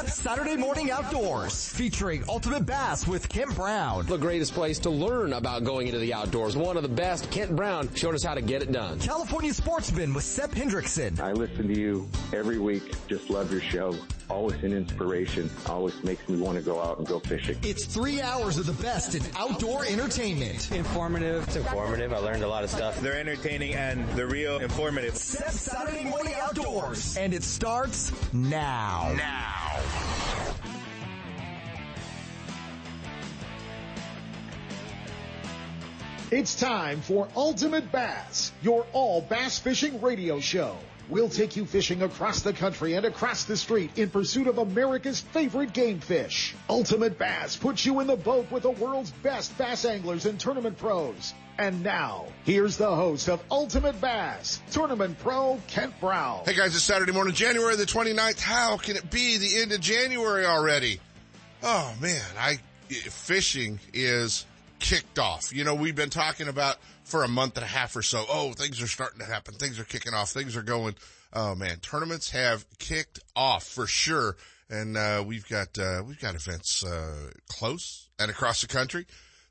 Seth Saturday Morning Outdoors, featuring Ultimate Bass with Kent Brown. The greatest place to learn about going into the outdoors. One of the best, Kent Brown, showed us how to get it done. California Sportsman with Seth Hendrickson. I listen to you every week. Just love your show. Always an inspiration. Always makes me want to go out and go fishing. It's three hours of the best in outdoor entertainment. Informative. It's informative. I learned a lot of stuff. They're entertaining and they're real informative. Seth Saturday Morning Outdoors. And it starts now. Now. It's time for Ultimate Bass, your all bass fishing radio show. We'll take you fishing across the country and across the street in pursuit of America's favorite game fish. Ultimate Bass puts you in the boat with the world's best bass anglers and tournament pros. And now, here's the host of Ultimate Bass, Tournament Pro Kent Brown. Hey guys, it's Saturday morning, January the 29th. How can it be the end of January already? Oh man, I, fishing is kicked off. You know, we've been talking about for a month and a half or so. Oh, things are starting to happen. Things are kicking off. Things are going. Oh man, tournaments have kicked off for sure. And, uh, we've got, uh, we've got events, uh, close and across the country.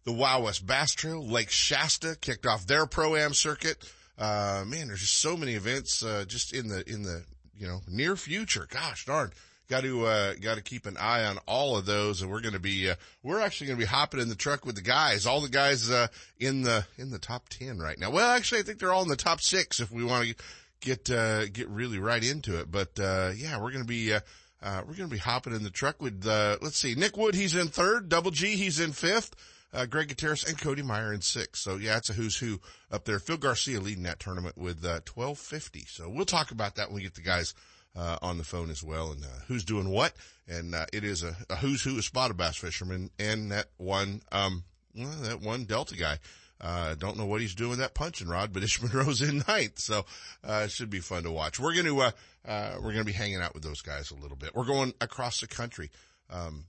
The Wild West Bass Trail, Lake Shasta kicked off their pro-am circuit. Uh, man, there's just so many events, uh, just in the, in the, you know, near future. Gosh darn got to uh, got to keep an eye on all of those, and we're going to be uh, we're actually going to be hopping in the truck with the guys, all the guys uh, in the in the top ten right now. Well, actually, I think they're all in the top six if we want to get uh, get really right into it. But uh, yeah, we're going to be. Uh, uh, we're going to be hopping in the truck with, uh, let's see, Nick Wood, he's in third, Double G, he's in fifth, uh, Greg Gutierrez and Cody Meyer in sixth. So yeah, it's a who's who up there. Phil Garcia leading that tournament with, uh, 1250. So we'll talk about that when we get the guys uh, on the phone as well and uh, who's doing what. And uh, it is a, a, who's who of spotted bass fishermen and that one, um, well, that one Delta guy. Uh, don't know what he's doing with that punching rod, but Ish Monroe's in ninth. So, uh, it should be fun to watch. We're to, uh, uh, we're to be hanging out with those guys a little bit. We're going across the country. Um,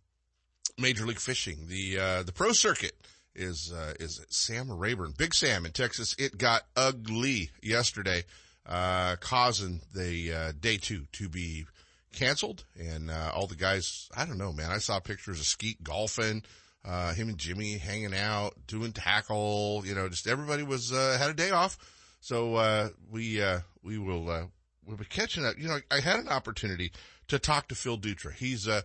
Major League Fishing, the, uh, the pro circuit is, uh, is Sam Rayburn, Big Sam in Texas. It got ugly yesterday uh, causing the uh, day two to be canceled. And uh, all the guys, I don't know, man. I saw pictures of Skeet golfing, uh, him and Jimmy hanging out, doing tackle. You know, just everybody was uh, had a day off. So uh, we uh, we will uh, we'll be catching up. You know, I had an opportunity to talk to Phil Dutra. He's uh,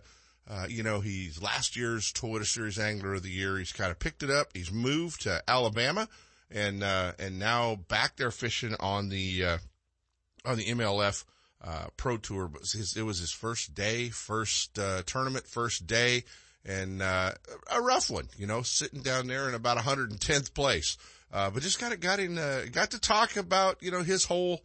uh, you know, he's last year's Toyota Series Angler of the Year. He's kind of picked it up. He's moved to Alabama and uh, and now back there fishing on the uh, on the MLF uh, Pro Tour. But it was his first day, first uh, tournament, first day, and uh, a rough one. You know, sitting down there in about 110th place. Uh, but just kind of got in, got to talk about you know his whole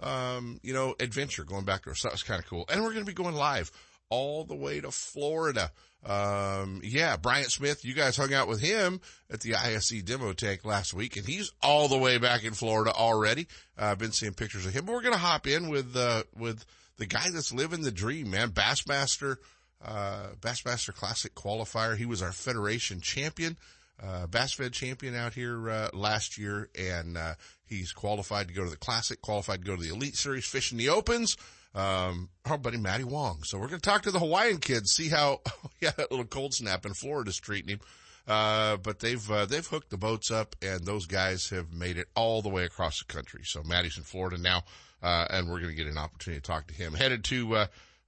um, you know adventure going back there. So that was kind of cool. And we're going to be going live all the way to Florida. Um, yeah, Bryant Smith, you guys hung out with him at the ISE demo tank last week and he's all the way back in Florida already. Uh, I've been seeing pictures of him, but we're going to hop in with, uh, with the guy that's living the dream, man. Bassmaster, uh, Bassmaster Classic qualifier. He was our Federation champion, uh, Bass Fed champion out here, uh, last year and, uh, he's qualified to go to the Classic, qualified to go to the Elite Series, fishing the Opens um, our buddy Matty Wong. So we're going to talk to the Hawaiian kids, see how, yeah, that little cold snap in Florida's treating him. Uh, but they've, uh, they've hooked the boats up and those guys have made it all the way across the country. So Matty's in Florida now, uh, and we're going to get an opportunity to talk to him. Headed to, uh,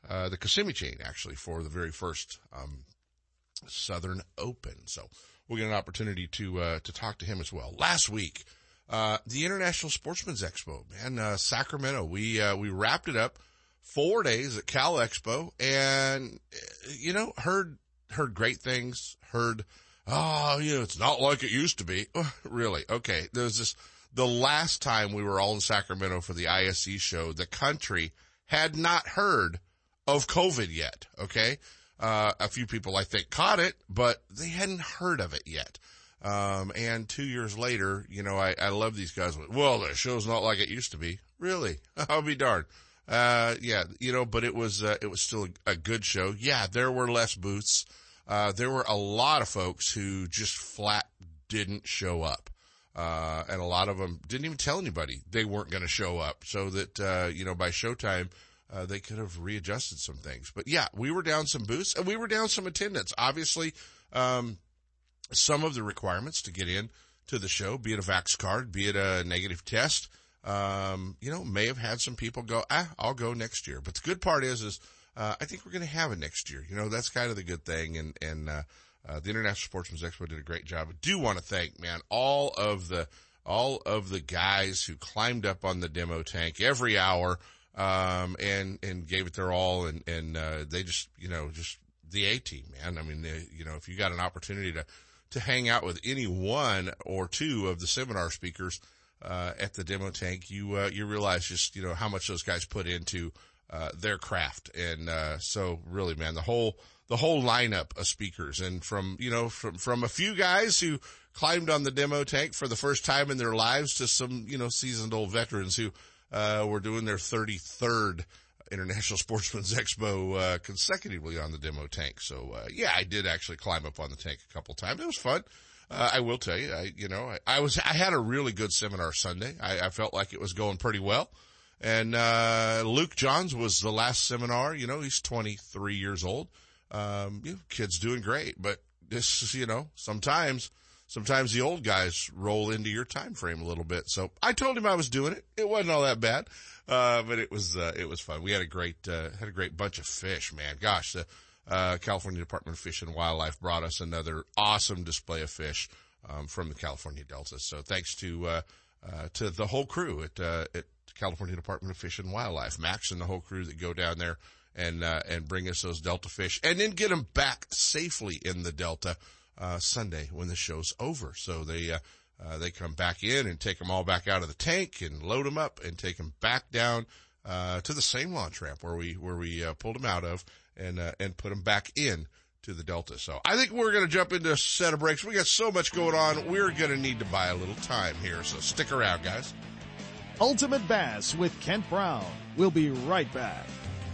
uh, the Kissimmee chain actually for the very first, um, Southern Open. So we'll get an opportunity to, uh, to talk to him as well. Last week, uh, the International Sportsman's Expo, man, Sacramento, we, we wrapped it up four days at Cal Expo and, you know, heard, heard great things, heard, oh, you know, it's not like it used to be. really? Okay. There was this, the last time we were all in Sacramento for the ISE show, the country had not heard of COVID yet. Okay. Uh, a few people I think caught it, but they hadn't heard of it yet. Um, and two years later, you know, I, I love these guys. Well, the show's not like it used to be. Really? I'll be darned. Uh, yeah, you know, but it was, uh, it was still a, a, good show. Yeah, there were less booths. Uh, there were a lot of folks who just flat didn't show up. Uh, and a lot of them didn't even tell anybody they weren't going to show up so that, uh, you know, by showtime, uh, they could have readjusted some things. But yeah, we were down some booths and we were down some attendance. Obviously, um, some of the requirements to get in to the show, be it a vax card, be it a negative test, um, you know, may have had some people go, ah, I'll go next year. But the good part is, is, uh, I think we're going to have it next year. You know, that's kind of the good thing. And, and, uh, uh, the International Sportsman's Expo did a great job. I do want to thank, man, all of the, all of the guys who climbed up on the demo tank every hour, um, and, and gave it their all. And, and, uh, they just, you know, just the A team, man. I mean, they, you know, if you got an opportunity to, to hang out with any one or two of the seminar speakers, uh, at the demo tank, you, uh, you realize just, you know, how much those guys put into, uh, their craft. And, uh, so really, man, the whole, the whole lineup of speakers and from, you know, from, from a few guys who climbed on the demo tank for the first time in their lives to some, you know, seasoned old veterans who, uh, were doing their 33rd International Sportsman's Expo, uh, consecutively on the demo tank. So, uh, yeah, I did actually climb up on the tank a couple times. It was fun. Uh, I will tell you, I, you know, I, I, was, I had a really good seminar Sunday. I, I felt like it was going pretty well. And, uh, Luke Johns was the last seminar. You know, he's 23 years old. Um, you know, kid's doing great, but this is, you know, sometimes, sometimes the old guys roll into your time frame a little bit. So I told him I was doing it. It wasn't all that bad. Uh, but it was, uh, it was fun. We had a great, uh, had a great bunch of fish, man. Gosh, the, uh, California Department of Fish and Wildlife brought us another awesome display of fish, um, from the California Delta. So thanks to, uh, uh, to the whole crew at, at California Department of Fish and Wildlife, Max and the whole crew that go down there and uh, and bring us those Delta fish, and then get them back safely in the Delta uh, Sunday when the show's over. So they uh, uh, they come back in and take them all back out of the tank and load them up and take them back down uh, to the same launch ramp where we where we uh, pulled them out of and uh, and put them back in to the Delta. So I think we're going to jump into a set of breaks. We got so much going on. We're going to need to buy a little time here. So stick around, guys. Ultimate Bass with Kent Brown. We'll be right back.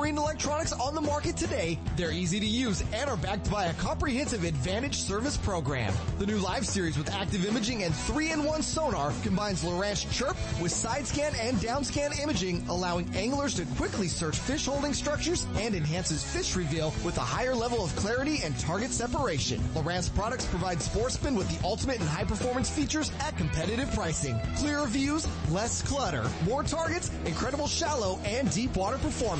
marine electronics on the market today. They're easy to use and are backed by a comprehensive advantage service program. The new live series with active imaging and 3-in-1 sonar combines Lowrance Chirp with side scan and down scan imaging, allowing anglers to quickly search fish holding structures and enhances fish reveal with a higher level of clarity and target separation. Lowrance products provide sportsmen with the ultimate and high performance features at competitive pricing. Clearer views, less clutter, more targets, incredible shallow and deep water performance.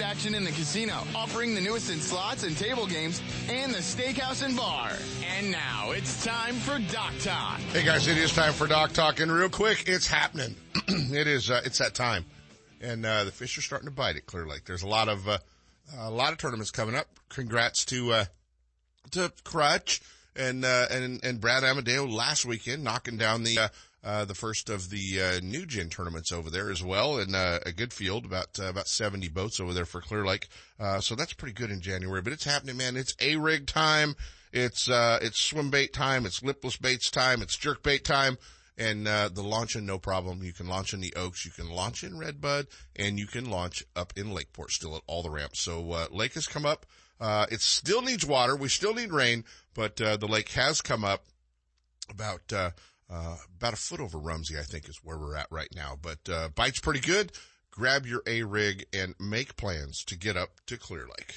action in the casino, offering the newest in slots and table games, and the steakhouse and bar. And now it's time for Dock Talk. Hey guys, it is time for Dock Talk, and real quick, it's happening. it is. Uh, it's that time, and uh, the fish are starting to bite at Clear Lake. There's a lot of uh, a lot of tournaments coming up. Congrats to uh, to Crutch and uh, and and Brad Amadeo last weekend, knocking down the uh, the first of the uh, new gen tournaments over there as well, and uh, a good field, about uh, about seventy boats over there for Clear Lake. Uh, so that's pretty good in January. But it's happening, man. It's a rig time. It's uh, it's swim bait time. It's lipless baits time. It's jerk bait time. And uh, the launching, no problem. You can launch in the Oaks, you can launch in Redbud, and you can launch up in Lakeport still at all the ramps. So uh, lake has come up. Uh, it still needs water. We still need rain, but uh, the lake has come up about uh, about a foot over Rumsey, I think, is where we're at right now. But uh, bite's pretty good. Grab your A rig and make plans to get up to Clear Lake.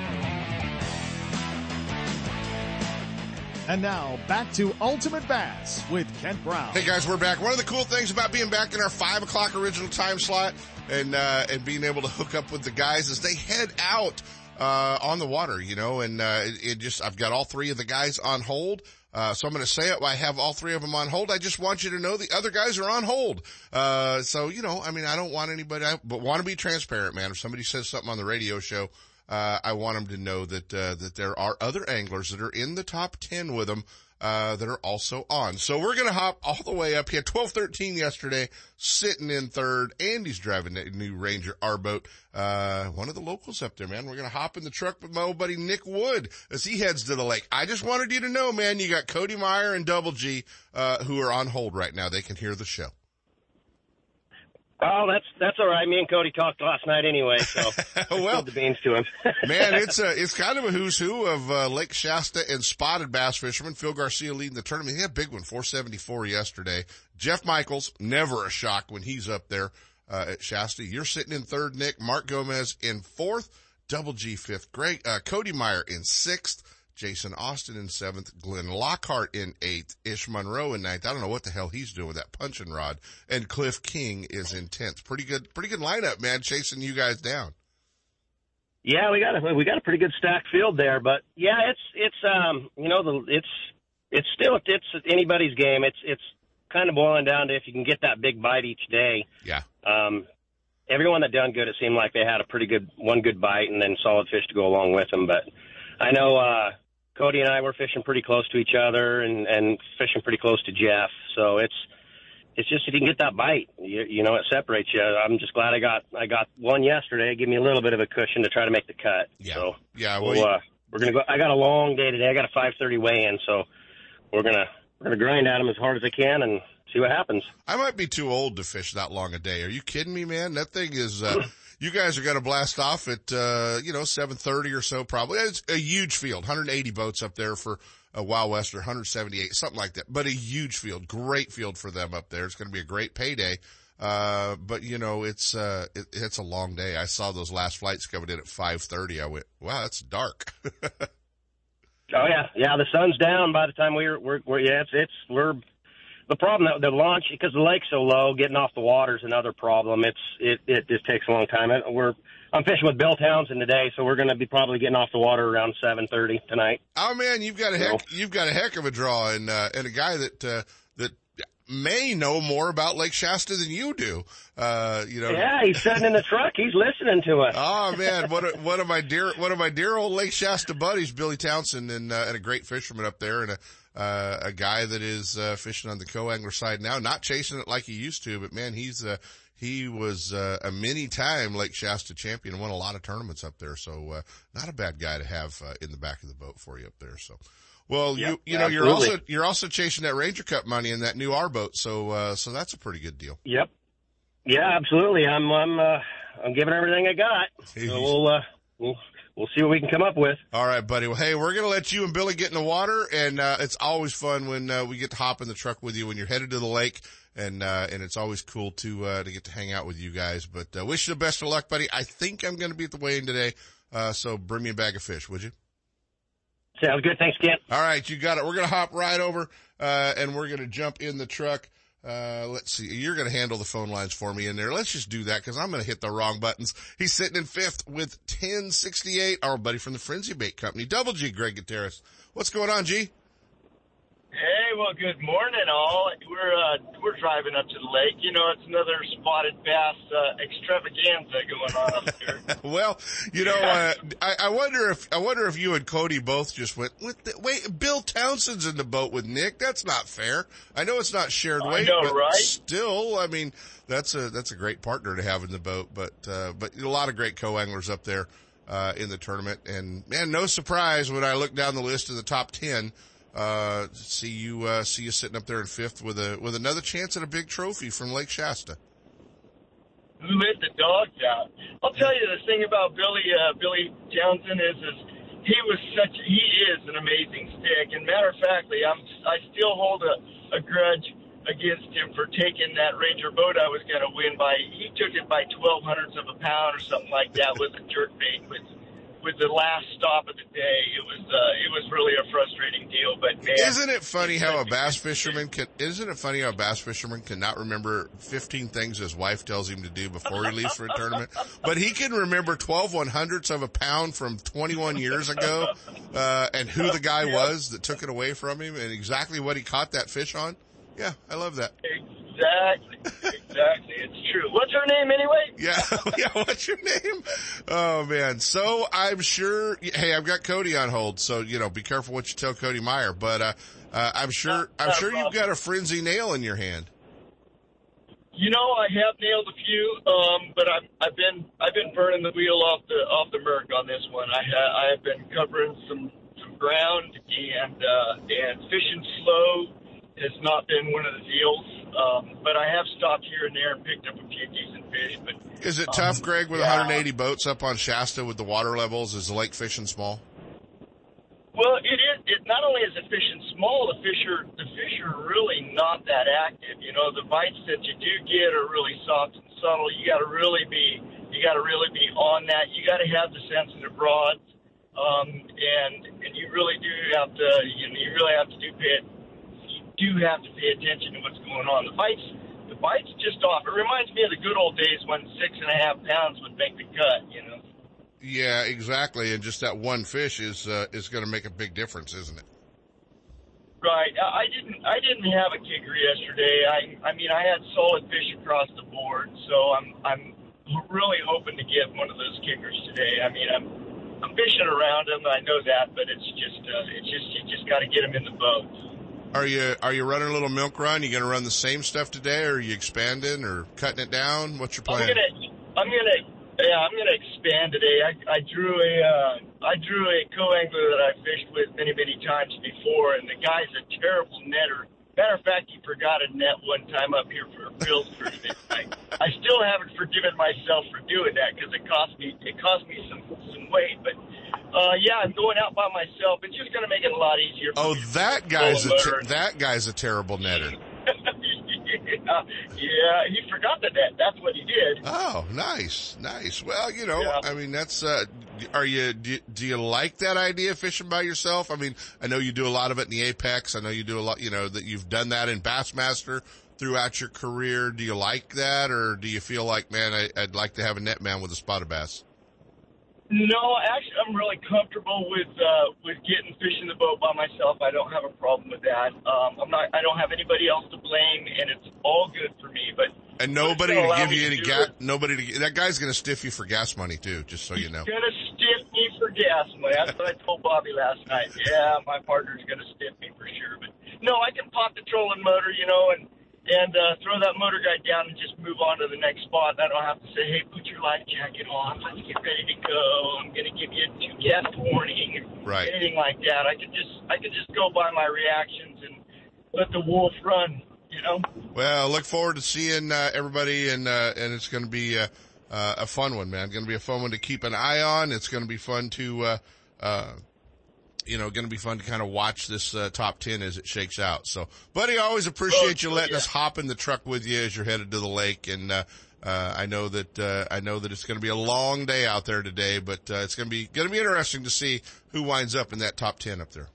And now back to Ultimate Bass with Kent Brown. Hey guys, we're back. One of the cool things about being back in our five o'clock original time slot and uh, and being able to hook up with the guys is they head out uh, on the water, you know, and uh, it, it just I've got all three of the guys on hold. Uh, so I'm going to say it. I have all three of them on hold. I just want you to know the other guys are on hold. Uh, so, you know, I mean, I don't want anybody, I, but want to be transparent, man. If somebody says something on the radio show, uh, I want them to know that, uh, that there are other anglers that are in the top 10 with them, uh, that are also on. So we're to hop all the way up here. 1213 yesterday, sitting in third. Andy's driving that new Ranger R boat. Uh, one of the locals up there, man. We're to hop in the truck with my old buddy Nick Wood as he heads to the lake. I just wanted you to know, man, you got Cody Meyer and Double G, uh, who are on hold right now. They can hear the show. Oh, that's that's all right. Me and Cody talked last night anyway, so well, the beans to him. man, it's a it's kind of a who's who of uh, Lake Shasta and spotted bass fishermen. Phil Garcia leading the tournament. He had a big one, 474 yesterday. Jeff Michaels, never a shock when he's up there uh, at Shasta. You're sitting in third, Nick. Mark Gomez in fourth. Double G fifth. Great. Uh, Cody Meyer in sixth. Jason Austin in seventh, Glenn Lockhart in eighth, Ish Monroe in ninth. I don't know what the hell he's doing with that punching rod. And Cliff King is in tenth. Pretty good, pretty good lineup, man, chasing you guys down. Yeah, we got a we got a pretty good stacked field there, but yeah, it's it's um you know the it's it's still it's anybody's game. It's it's kind of boiling down to if you can get that big bite each day. Yeah. Um, everyone that done good, it seemed like they had a pretty good one good bite and then solid fish to go along with them. But I know uh, Cody and I were fishing pretty close to each other and, and fishing pretty close to Jeff. So it's it's just if you can get that bite, you, you know, it separates you. I'm just glad I got I got one yesterday. Give me a little bit of a cushion to try to make the cut. Yeah. So yeah, well, we'll, uh, we're gonna go. I got a long day today. I got a 5:30 weigh in, so we're gonna we're gonna grind at them as hard as I can and see what happens. I might be too old to fish that long a day. Are you kidding me, man? That thing is. Uh, you guys are going to blast off at uh, you know 7:30 or so, probably. It's a huge field, 180 boats up there for a Wild West or 178, something like that. But a huge field, great field for them up there. It's going to be a great payday. Uh, but you know, it's, uh, it, it's a long day. I saw those last flights coming in at 530. I went, wow, that's dark. oh yeah. Yeah. The sun's down by the time we're, we're, we're yeah, it's, it's, we're, the problem that the launch because the lake's so low, getting off the water is another problem. It's it it just takes a long time. We're I'm fishing with Bill Townsend today, so we're going to be probably getting off the water around 7:30 tonight. Oh man, you've got a heck you've got a heck of a draw, and uh, and a guy that uh, that may know more about Lake Shasta than you do. Uh, you know. Yeah, he's sitting in the truck. He's listening to us. Oh man, what a, one of my dear one of my dear old Lake Shasta buddies, Billy Townsend, and uh, and a great fisherman up there, and a uh, a guy that is uh, fishing on the co-angler side now, not chasing it like he used to, but man, he's uh, he was uh, a many time Lake Shasta champion, won a lot of tournaments up there. So uh, not a bad guy to have uh, in the back of the boat for you up there. So. Well, yep, you you know absolutely. you're also you're also chasing that Ranger Cup money in that new R boat, so uh, so that's a pretty good deal. Yep. Yeah, absolutely. I'm I'm uh, I'm giving everything I got. So we'll uh, we'll we'll see what we can come up with. All right, buddy. Well, hey, we're going to let you and Billy get in the water, and uh, it's always fun when uh, we get to hop in the truck with you when you're headed to the lake, and uh, and it's always cool to uh, to get to hang out with you guys. But uh, wish you the best of luck, buddy. I think I'm going to be at the weigh-in today, uh, so bring me a bag of fish, would you? Sounds good. Thanks, Kent. All right, you got it. We're going to hop right over, uh, and we're going to jump in the truck. Uh, let's see. You're going to handle the phone lines for me in there. Let's just do that because I'm going to hit the wrong buttons. He's sitting in fifth with 1068. Our buddy from the Frenzy Bait Company, Double G, Greg Gutierrez. What's going on, G? Well, good morning, all. We're uh, we're driving up to the lake. You know, it's another spotted bass uh, extravaganza going on up here. well, you know, uh, I, I wonder if I wonder if you and Cody both just went. The, wait, Bill Townsend's in the boat with Nick. That's not fair. I know it's not shared weight, know, but right? still, I mean, that's a that's a great partner to have in the boat. But uh, but a lot of great co anglers up there uh, in the tournament, and man, no surprise when I look down the list of the top ten uh, see you uh, see you sitting up there in fifth with a with another chance at a big trophy from Lake Shasta. Who let the dogs out? I'll tell you the thing about Billy uh, Billy Townsend is is he was such he is an amazing stick. And matter of factly, I'm I still hold a, a grudge against him for taking that Ranger boat I was going to win by. He took it by twelve hundredths of a pound or something like that with a jerk bait with with the last stop of the day, it was uh, it was really a frustrating deal. But man, isn't it funny how a bass fisherman can? Isn't it funny how a bass fisherman cannot remember 15 things his wife tells him to do before he leaves for a tournament, but he can remember 12 one hundredths of a pound from 21 years ago, uh, and who the guy was that took it away from him, and exactly what he caught that fish on. Yeah, I love that. Exactly. Exactly. It's true. What's her name anyway? Yeah. yeah. What's your name? Oh man. So I'm sure, hey, I've got Cody on hold. So, you know, be careful what you tell Cody Meyer, but, uh, uh, I'm sure, I'm sure you've got a frenzy nail in your hand. You know, I have nailed a few, um, but I've, I've been, I've been burning the wheel off the, off the Merc on this one. I ha- I have been covering some, some ground and, uh, and fishing slow has not been one of the deals. Um, but I have stopped here and there and picked up a few decent fish. But is it tough, um, Greg, with yeah. 180 boats up on Shasta with the water levels? Is the lake fishing small? Well, it is. It not only is it fishing small, the fish are the fish are really not that active. You know, the bites that you do get are really soft and subtle. You got to really be you got to really be on that. You got to have the sensitive rods, um, and and you really do have to you know you really have to do pay do have to pay attention to what's going on. The bites, the bites just off. It reminds me of the good old days when six and a half pounds would make the cut. You know. Yeah, exactly. And just that one fish is uh, is going to make a big difference, isn't it? Right. I didn't. I didn't have a kicker yesterday. I. I mean, I had solid fish across the board. So I'm. I'm really hoping to get one of those kickers today. I mean, I'm. I'm fishing around them. I know that, but it's just. Uh, it's just. You just got to get them in the boat. Are you are you running a little milk run? You going to run the same stuff today, or are you expanding or cutting it down? What's your plan? I'm gonna I'm gonna yeah I'm gonna expand today. I I drew a uh, I drew a co angler that I fished with many many times before, and the guy's a terrible netter. Matter of fact, he forgot a net one time up here for a Bills. I, I still haven't forgiven myself for doing that because it cost me it cost me some some weight. But uh, yeah, I'm going out by myself. It's just going to make it a lot easier. Oh, that guy's a ter- that guy's a terrible netter. yeah, yeah, he forgot the net. That's what he did. Oh, nice, nice. Well, you know, yeah. I mean, that's. uh Are you do, do you like that idea of fishing by yourself? I mean, I know you do a lot of it in the Apex. I know you do a lot. You know that you've done that in Bassmaster throughout your career. Do you like that, or do you feel like, man, I, I'd like to have a net man with a spotted bass? No, actually, I'm really comfortable with uh, with getting fishing the boat by myself. I don't have a problem with that. Um, I'm not. I don't have anybody else to blame, and it's all good for me. But and nobody to give you any gas. Nobody to that guy's going to stiff you for gas money too. Just so you know. He's going to stiff me for gas money. That's what I told Bobby last night. Yeah, my partner's going to stiff me for sure. But no, I can pop the trolling motor, you know, and and uh, throw that MotorGuide down and just move on to the next spot. I don't have to say, hey, put your life jacket on. Let's get ready to go. I'm going to give you a two guest warning. Right. Anything like that. I could just I could just go by my reactions and let the wolf run. You know. Well, I look forward to seeing uh, everybody, and uh, and it's going to be uh, uh, a fun one, man. Going to be a fun one to keep an eye on. It's going to be fun to. Uh, uh, you know, going to be fun to kind of watch this uh, top 10 as it shakes out. So, buddy, I always appreciate oh, you letting yeah. us hop in the truck with you as you're headed to the lake. And, uh, uh, I know that, uh, I know that it's going to be a long day out there today, but, uh, it's going to be, going to be interesting to see who winds up in that top 10 up there.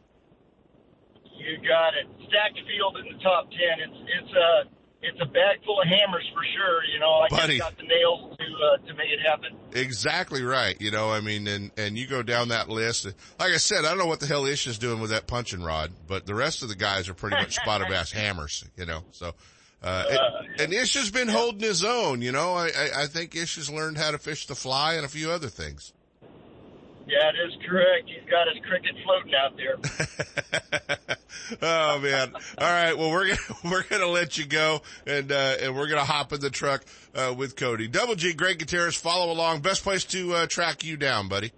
You got it. Stacked field in the top 10. It's, it's, uh, it's a bag full of hammers for sure. You know, I Buddy. just got the nails to uh, to make it happen. Exactly right. You know, I mean, and and you go down that list. Like I said, I don't know what the hell Ish is doing with that punching rod, but the rest of the guys are pretty much spotter bass hammers. You know, so. Uh, and, uh, and Ish has been holding his own, you know. I, I, I think Ish has learned how to fish the fly and a few other things. Yeah, it is correct. He's got his cricket floating out there. oh man! All right. Well, we're gonna we're gonna let you go, and uh, and we're gonna hop in the truck uh, with Cody. Double G, Greg Gutierrez. Follow along. Best place to uh, track you down, buddy.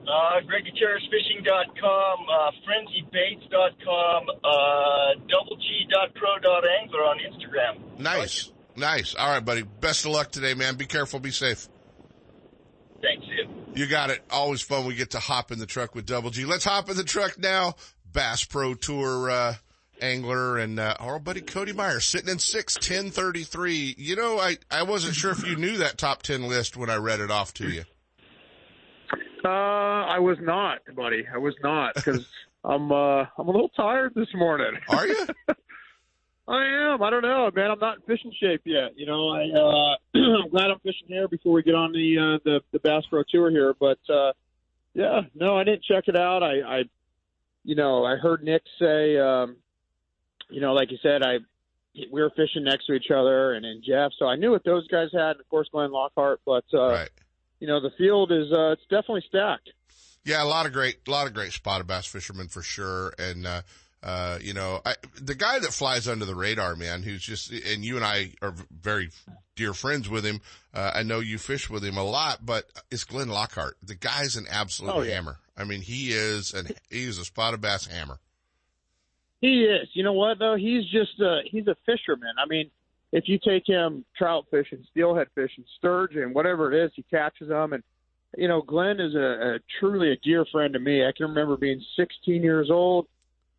Uh, GregGutierrezFishing.com, uh, FrenzyBaits.com, uh, doubleg.pro.angler on Instagram. Nice, nice. All right, buddy. Best of luck today, man. Be careful. Be safe. You got it. Always fun. We get to hop in the truck with Double G. Let's hop in the truck now. Bass Pro Tour, uh, angler and, uh, our buddy Cody Meyer sitting in six, ten thirty-three. You know, I, I wasn't sure if you knew that top 10 list when I read it off to you. Uh, I was not, buddy. I was not because I'm, uh, I'm a little tired this morning. Are you? I am. I don't know, man. I'm not in fishing shape yet. You know, I uh, I'm glad I'm fishing here before we get on the uh, the the Bass Pro Tour here. But uh, yeah, no, I didn't check it out. I, I you know, I heard Nick say, um, you know, like you said, I we were fishing next to each other, and and Jeff. So I knew what those guys had, and of course Glenn Lockhart. But uh, right. you know, the field is uh, it's definitely stacked. Yeah, a lot of great, a lot of great spotted bass fishermen for sure, and. uh uh, you know, I, the guy that flies under the radar, man, who's just, and you and I are very dear friends with him. Uh, I know you fish with him a lot, but it's Glenn Lockhart. The guy's an absolute oh, yeah. hammer. I mean, he is an, he's a spotted bass hammer. He is. You know what though? He's just a, he's a fisherman. I mean, if you take him trout fishing, steelhead fishing, sturgeon, whatever it is, he catches them. And, you know, Glenn is a, a truly a dear friend to me. I can remember being 16 years old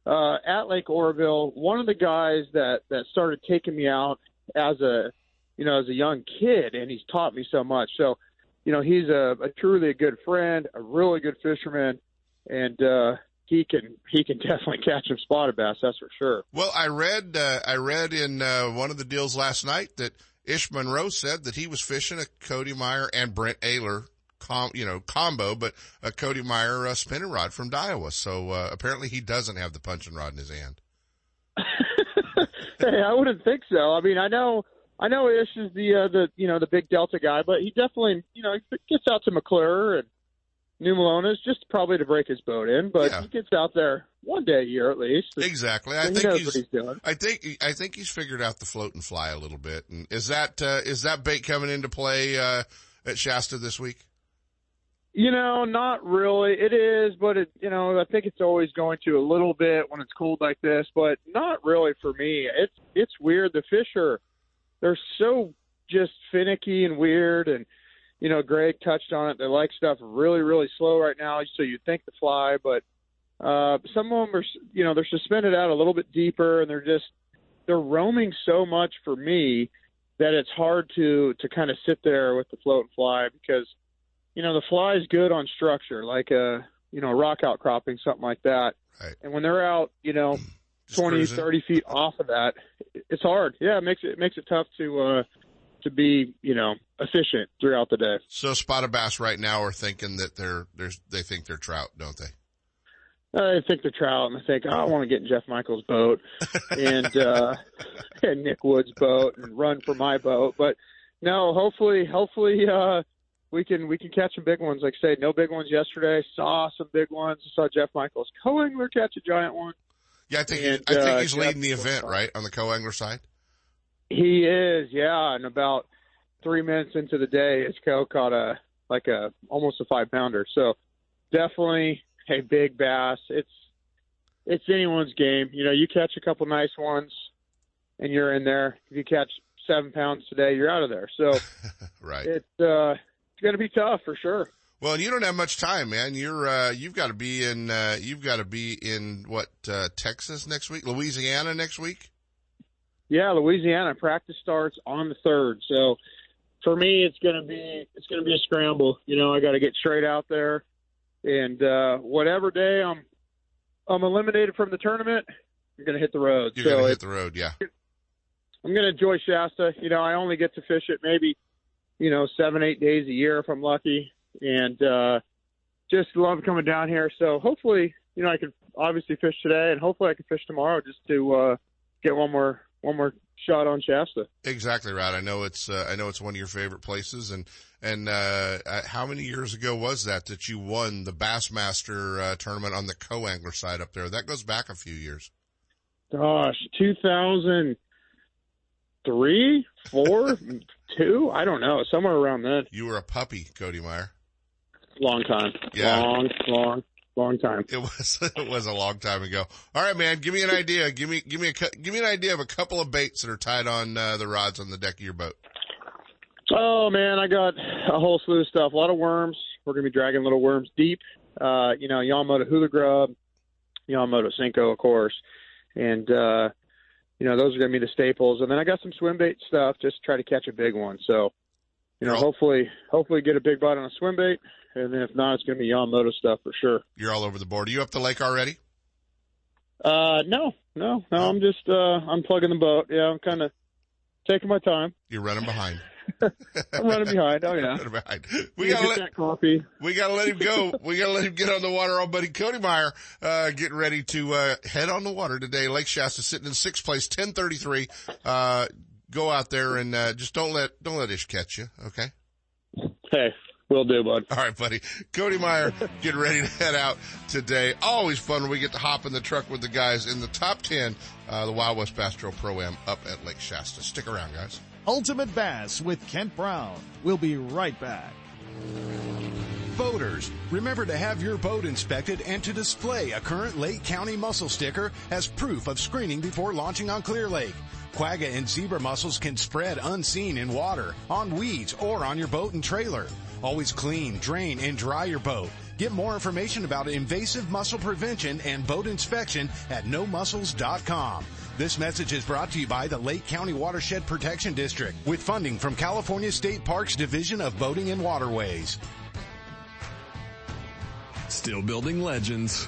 uh, at Lake Oroville, one of the guys that that started taking me out as a you know as a young kid, and he's taught me so much. So, you know, he's a, a truly a good friend, a really good fisherman, and uh, he can he can definitely catch some spotted bass. That's for sure. Well, I read uh, I read in uh, one of the deals last night that Ish Monroe said that he was fishing a Cody Meyer and Brent Ehrler com, you know, combo, but a Cody Meyer uh, spinning rod from Daiwa. So uh, apparently he doesn't have the punching rod in his hand. hey, I wouldn't think so. I mean, I know, I know Ish is the uh, the you know the big Delta guy, but he definitely you know gets out to McClure and New Melones just probably to break his boat in, but yeah. he gets out there one day a year at least. Exactly. I think he's, he's, doing. I think I think he's figured out the float and fly a little bit. And is that uh, is that bait coming into play uh, at Shasta this week? You know, not really. It is, but it, you know, I think it's always going to a little bit when it's cold like this, but not really for me. It's it's weird. The fish are they're so just finicky and weird, and you know, Greg touched on it. They like stuff really, really slow right now, so you think the fly, but uh, some of them are, you know, they're suspended out a little bit deeper, and they're just they're roaming so much for me that it's hard to to kind of sit there with the float and fly because you know the fly is good on structure like a you know a rock outcropping something like that right. and when they're out you know Just 20 cruising. 30 feet off of that it's hard yeah it makes it, it makes it tough to uh to be you know efficient throughout the day So spotted bass right now are thinking that they're there's they think they're trout, don't they? I think the trout, and I think oh, I want to get in Jeff Michaels' boat and uh, and Nick Wood's boat and run for my boat. But no, hopefully, hopefully uh, we can we can catch some big ones. Like say, no big ones yesterday. Saw some big ones. Saw Jeff Michaels co-angler catch a giant one. Yeah, I think And, I think uh, he's leading the event right on the co-angler side. He is, yeah. And about three minutes into the day, his co caught a like a almost a five pounder. So definitely a big bass. It's it's anyone's game. You know, you catch a couple nice ones, and you're in there. If you catch seven pounds today, you're out of there. So Right. it's uh, it's going to be tough for sure. Well, and you don't have much time, man. You're uh you've got to be in uh you've got to be in what uh Texas next week, Louisiana next week. Yeah, Louisiana practice starts on the third. So for me, it's gonna be it's gonna be a scramble. You know, I got to get straight out there, and uh, whatever day I'm I'm eliminated from the tournament, I'm gonna hit the road. You're so gonna hit the road, yeah. I'm gonna enjoy Shasta. You know, I only get to fish it maybe you know seven eight days a year if I'm lucky, and uh, just love coming down here. So hopefully, you know, I can obviously fish today, and hopefully I can fish tomorrow just to uh, get one more one more shot on Shasta. Exactly right. I know it's uh, I know it's one of your favorite places, and and uh, uh, how many years ago was that that you won the Bassmaster uh, tournament on the co-angler side up there? That goes back a few years. Gosh, 2003, four, two, I don't know, somewhere around then. You were a puppy, Cody Meyer. Long time. Yeah. Long, long, long time. It was it was a long time ago. All right, man. Give me an idea. Give me give me a give me an idea of a couple of baits that are tied on uh, the rods on the deck of your boat. Oh man, I got a whole slew of stuff. A lot of worms. We're gonna be dragging little worms deep. Uh, you know, Yamamoto hula grub, Yamamoto Senko, of course, and uh, you know those are gonna be the staples. And then I got some swim bait stuff just to try to catch a big one. So, you know, hopefully, hopefully get a big bite on a swim bait, and then if not, it's gonna be Yamamoto stuff for sure. You're all over the board. Are you up the lake already? Uh, no, no, no. I'm just uh, I'm plugging the boat. Yeah, I'm kind of taking my time. You're running behind. I'm running behind. Oh yeah. Behind. We gotta get let that coffee. we gotta let him go. We gotta let him get on the water. Our buddy Cody Meyer, uh, getting ready to uh, head on the water today. Lake Shasta sitting in sixth place, ten thirty three. Uh, go out there and uh, just don't let don't let Ish catch you. Okay. Hey, will do, bud. All right, buddy. Cody Meyer getting ready to head out today. Always fun when we get to hop in the truck with the guys in the top 10, uh, the Wild West Bass Trail Pro-Am up at Lake Shasta. Stick around, guys. Ultimate Bass with Kent Brown. We'll be right back. Boaters, remember to have your boat inspected and to display a current Lake County mussel sticker as proof of screening before launching on Clear Lake. Quagga and zebra mussels can spread unseen in water, on weeds, or on your boat and trailer. Always clean, drain, and dry your boat. Get more information about invasive mussel prevention and boat inspection at nomussels.com. This message is brought to you by the Lake County Watershed Protection District with funding from California State Parks Division of Boating and Waterways. Still building legends,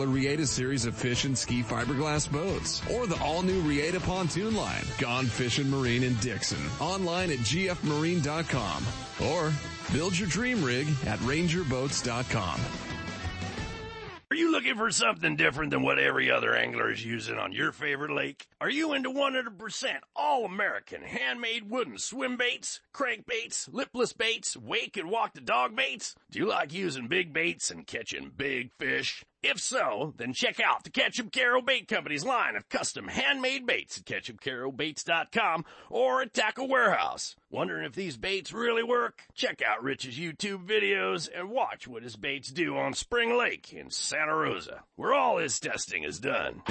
popular Reata series of fish and ski fiberglass boats, or the all-new Reata pontoon line, Gone Fishing Marine in Dixon, online at gfmarine.com, or build your dream rig at rangerboats.com. Are you looking for something different than what every other angler is using on your favorite lake? Are you into 100% all American handmade wooden swim baits, crankbaits, lipless baits, wake and walk the dog baits? Do you like using big baits and catching big fish? If so, then check out the Ketchup Caro Bait Company's line of custom handmade baits at ketchupcarobaits.com or at Tackle Warehouse. Wondering if these baits really work? Check out Rich's YouTube videos and watch what his baits do on Spring Lake in Santa Rosa, where all his testing is done.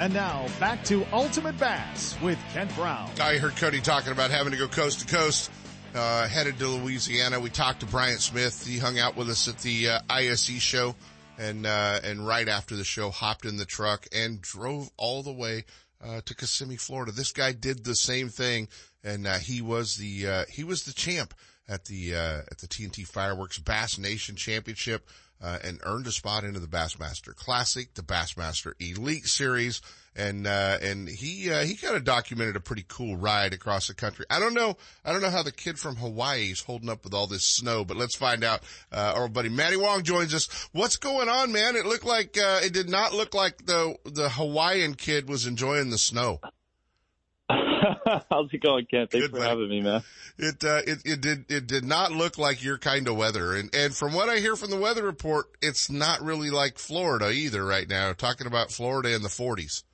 And now back to Ultimate Bass with Kent Brown. I heard Cody talking about having to go coast to coast. Uh, headed to Louisiana. We talked to Bryant Smith. He hung out with us at the uh, ISE show, and uh, and right after the show, hopped in the truck and drove all the way uh, to Kissimmee, Florida. This guy did the same thing, and uh, he was the uh, he was the champ at the at the TNT Fireworks Bass Nation Championship. and earned a spot into the Bassmaster Classic, the Bassmaster Elite Series, and uh, and he uh, he kind of documented a pretty cool ride across the country. I don't know I don't know how the kid from Hawaii is holding up with all this snow, but let's find out. Uh, our buddy Matty Wong joins us. What's going on, man? It looked like uh, it did not look like the the Hawaiian kid was enjoying the snow. How's it going, Kent? Thanks Good, for buddy. having me, man. It, uh, it, it did, it did not look like your kind of weather. And, and from what I hear from the weather report, it's not really like Florida either right now. Talking about Florida in the forties.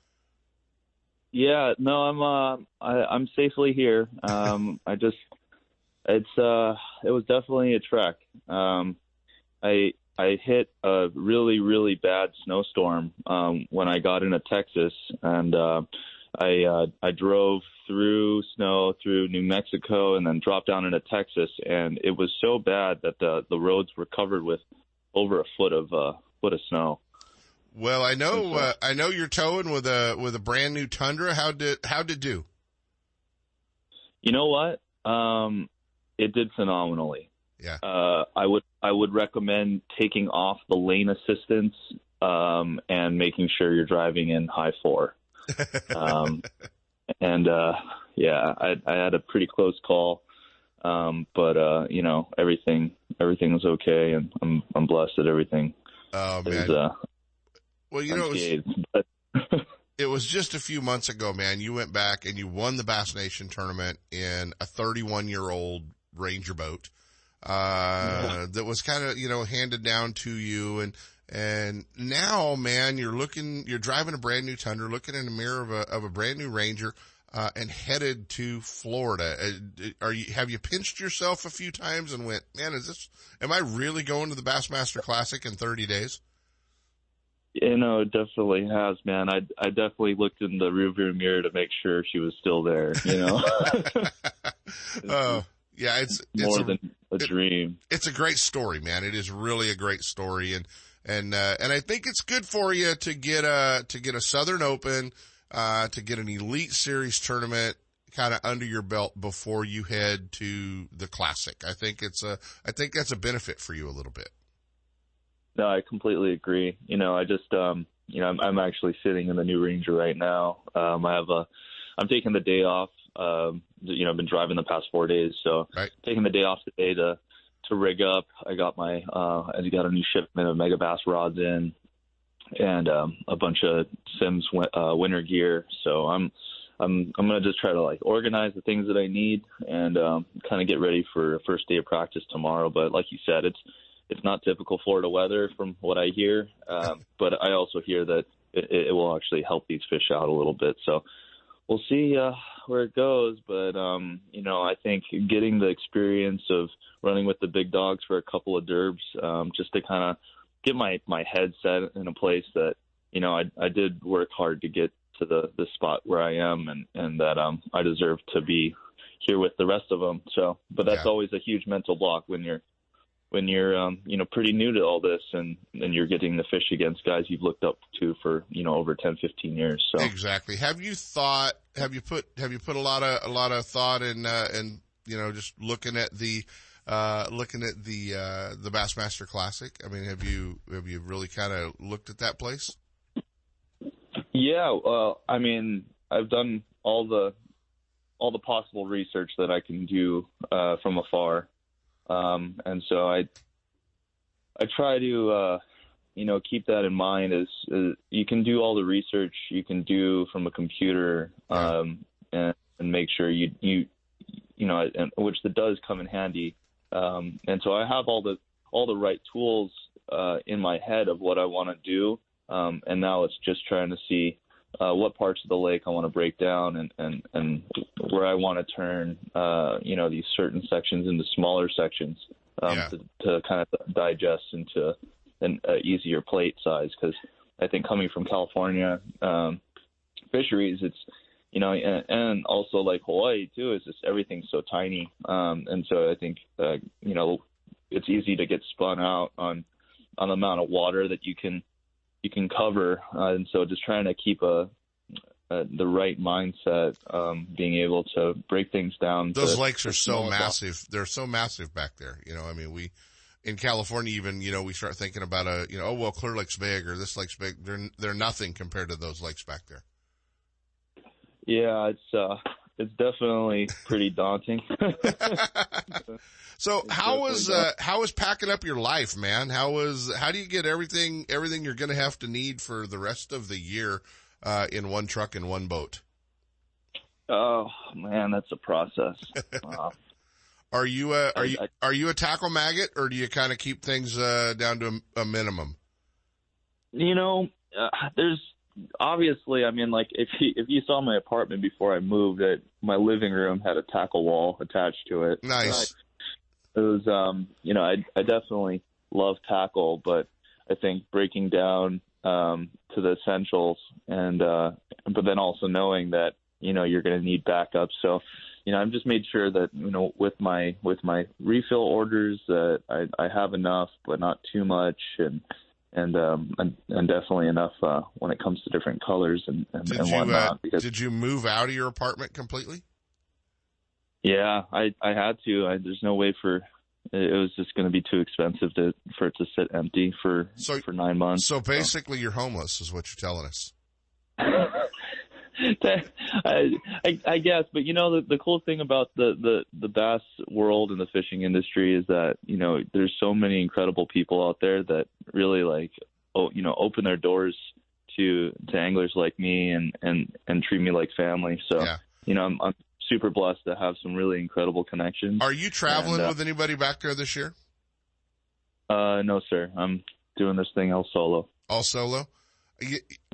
Yeah, no, I'm uh, I, I'm safely here. Um, I just, it's uh, it was definitely a trek. Um, I I hit a really really bad snowstorm um, when I got into Texas, and uh, I uh, I drove through snow through New Mexico and then dropped down into Texas, and it was so bad that the the roads were covered with over a foot of uh, foot of snow. Well, I know, uh, I know you're towing with a, with a brand new Tundra. How did, how did do? You know what? Um, it did phenomenally. Yeah. Uh, I would I would recommend taking off the lane assistance um, and making sure you're driving in high four. um, and uh, yeah, I, I had a pretty close call, um, but uh, you know everything everything was okay, and I'm I'm blessed that everything Oh is uh, well, you know, it was, it was just a few months ago, man. You went back and you won the Bass Nation tournament in a 31 year old Ranger boat, uh, that was kind of, you know, handed down to you. And, and now, man, you're looking, you're driving a brand new Tundra, looking in the mirror of a, of a brand new Ranger, uh, and headed to Florida. Uh, Are you, have you pinched yourself a few times and went, man, is this, am I really going to the Bassmaster Classic in 30 days? You know, it definitely has, man. I I definitely looked in the rearview mirror to make sure she was still there. You know, Oh, yeah, it's, it's more a, than a dream. it's a great story, man. It is really a great story. And, and, uh, and I think it's good for you to get a, to get a Southern Open, uh, to get an Elite Series tournament kind of under your belt before you head to the Classic. I think it's a, I think that's a benefit for you a little bit. No, I completely agree. You know, I just um, you know, I'm, I'm actually sitting in the new Ranger right now. Um, I have a, I'm taking the day off. Um, you know, I've been driving the past four days, so right. taking the day off today to to rig up. I got my, uh, I got a new shipment of Megabass rods in, and um, a bunch of Simms win- uh, winter gear. So I'm, I'm, I'm gonna just try to like organize the things that I need and um, kind of get ready for first day of practice tomorrow. But like you said, it's it's not typical Florida weather from what I hear, um, but I also hear that it, it will actually help these fish out a little bit. So we'll see uh, where it goes. But um, you know, I think getting the experience of running with the big dogs for a couple of derbs, um, just to kind of get my my head set in a place that you know I I did work hard to get to the the spot where I am, and and that um I deserve to be here with the rest of them. So, but that's Yeah. always a huge mental block when you're when you're um, you know pretty new to all this and and you're getting the fish against guys you've looked up to for you know over 10 15 years so Exactly. Have you thought, have you put, have you put a lot of, a lot of thought in, uh, in, you know, just looking at the, uh, looking at the uh, the Bassmaster Classic? I mean, have you have you really kind of looked at that place? Yeah, well, I mean, I've done all the all the possible research that I can do uh, from afar, um, and so I I try to uh, you know keep that in mind. As, as you can do all the research you can do from a computer, um, and, and make sure you you you know, and, which that does come in handy. Um, and so I have all the all the right tools uh, in my head of what I want to do, um, and now it's just trying to see uh, what parts of the lake I want to break down and and and where I want to turn, uh, you know, these certain sections into smaller sections um, Yeah. to, to kind of digest into an uh, easier plate size. Because I think coming from California um, fisheries, it's you know, and, and also like Hawaii too, is just everything's so tiny, um, and so I think uh, you know it's easy to get spun out on on the amount of water that you can you can cover, uh, and so just trying to keep a, a the right mindset, um, being able to break things down. Those to- lakes are so massive. They're so massive back there. You know, I mean, we in California even, you know, we start thinking about a, you know, oh well, Clear Lake's big or this lake's big. They're they're nothing compared to those lakes back there. Yeah, it's uh, it's definitely pretty daunting. So how was uh, how was packing up your life, man? How was how do you get everything everything you're going to have to need for the rest of the year uh, in one truck and one boat? oh man, that's a process. Uh, Are you a are you are you a tackle maggot or do you kind of keep things uh, down to a, a minimum? you know, uh, there's obviously, I mean, like if you, if you saw my apartment before I moved, it my living room had a tackle wall attached to it. Nice. it was, um, you know, I I definitely love tackle, but I think breaking down um, to the essentials and uh, but then also knowing that you know you're going to need backup. So, you know, I've just made sure that you know with my with my refill orders that I I have enough, but not too much, and and um and, and definitely enough uh, when it comes to different colors and and, Did and you uh, whatnot. because did you move out of your apartment completely? yeah, I I had to. I, there's no way for it was just going to be too expensive to for it to sit empty for for nine months. So basically, you're homeless, is what you're telling us. I, I, I guess, but you know the the cool thing about the the the bass world and the fishing industry is that you know there's so many incredible people out there that really like oh you know open their doors to to anglers like me and and and treat me like family. So you know I'm I'm super blessed to have some really incredible connections. Are you traveling And, uh, with anybody back there this year? Uh, no, sir. I'm doing this thing all solo. All solo?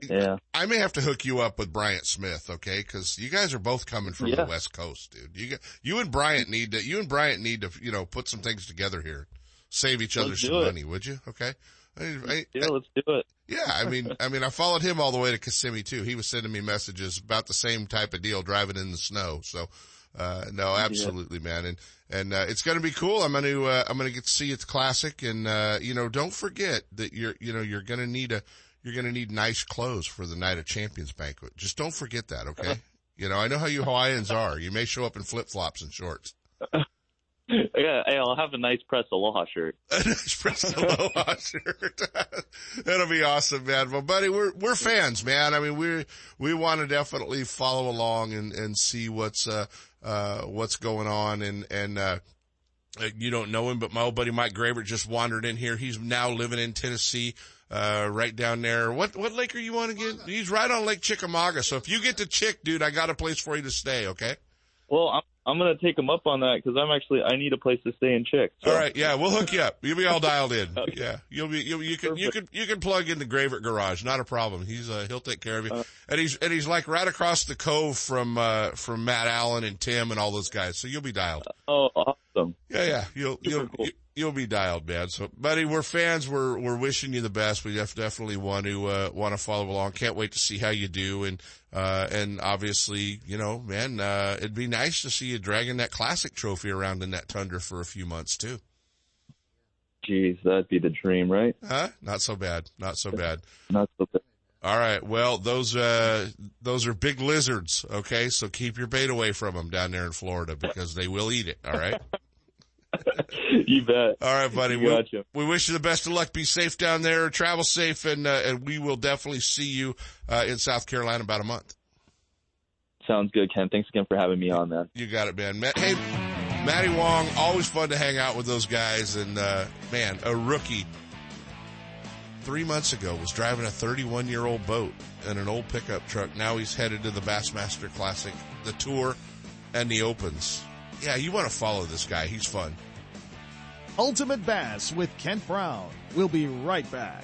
Yeah. I may have to hook you up with Bryant Smith, okay? Because you guys are both coming from the West Coast, dude. You you and Bryant need to you and Bryant need to you know put some things together here, save each other Let's some money, would you? Okay. I, I, Yeah, let's do it. yeah, I mean, I mean, I followed him all the way to Kissimmee too. He was sending me messages about the same type of deal, driving in the snow. So, uh, no, absolutely, man. And, and, uh, it's going to be cool. I'm going to, uh, I'm going to get to see its classic. And, uh, you know, don't forget that you're, you know, you're going to need a, you're going to need nice clothes for the night of champions banquet. Just don't forget that. Okay. You know, I know how you Hawaiians are. You may show up in flip flops and shorts. Yeah, hey, I'll have a nice press aloha shirt. A nice press aloha shirt. That'll be awesome, man. Well, buddy, we're, we're fans, man. I mean, we, we want to definitely follow along and, and see what's, uh, uh, what's going on. And, and, uh, uh, you don't know him, but my old buddy Mike Graver just wandered in here. He's now living in Tennessee, uh, right down there. What, what lake are you on again? He's right on Lake Chickamauga. So if you get to Chick, dude, I got a place for you to stay, okay? Well, I'm I'm gonna take him up on that because I'm actually I need a place to stay in Chick. So. All right, yeah, we'll hook you up. You'll be all dialed in. Yeah, you'll be you, you can you can you can plug in the Gravert garage, not a problem. He's uh, he'll take care of you, and he's and he's like right across the cove from uh from Matt Allen and Tim and all those guys, so you'll be dialed. Oh, awesome. Yeah, yeah, you'll you'll you, you'll be dialed, man. So, buddy, we're fans. We're we're wishing you the best. We def- definitely want to uh, want to follow along. Can't wait to see how you do, and uh, and obviously, you know, man, uh, it'd be nice to see you dragging that classic trophy around in that tundra for a few months too. Jeez, that'd be the dream, right? Huh? Not so bad. Not so bad. Not so bad. All right. Well, those uh those are big lizards. Okay, so keep your bait away from them down there in Florida because they will eat it. All right. you bet. All right, buddy. We, gotcha. we wish you the best of luck. Be safe down there. Travel safe, and uh, and we will definitely see you uh, in South Carolina about a month. Sounds good, Ken. Thanks again for having me on, man. You got it, man. Ma- Hey, Matty Wong, always fun to hang out with those guys. And uh, man, a rookie three months ago was driving a 31 year old boat and an old pickup truck. Now he's headed to the Bassmaster Classic, the Tour, and the Opens. Yeah, you want to follow this guy. He's fun. Ultimate Bass with Kent Brown. We'll be right back.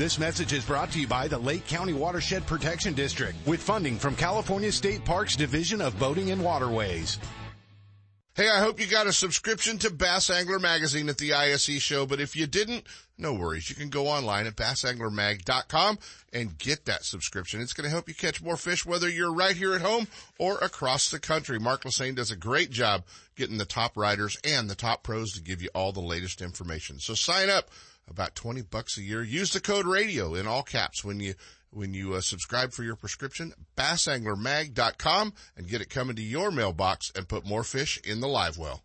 This message is brought to you by the Lake County Watershed Protection District with funding from California State Parks Division of Boating and Waterways. Hey, I hope you got a subscription to Bass Angler Magazine at the ISE show, but if you didn't, no worries. You can go online at bassanglermag.com and get that subscription. It's going to help you catch more fish, whether you're right here at home or across the country. Mark Lassagne does a great job getting the top writers and the top pros to give you all the latest information. So sign up about 20 bucks a year. Use the code radio in all caps when you when you uh, subscribe for your prescription, bassanglermag.com and get it coming to your mailbox and put more fish in the live well.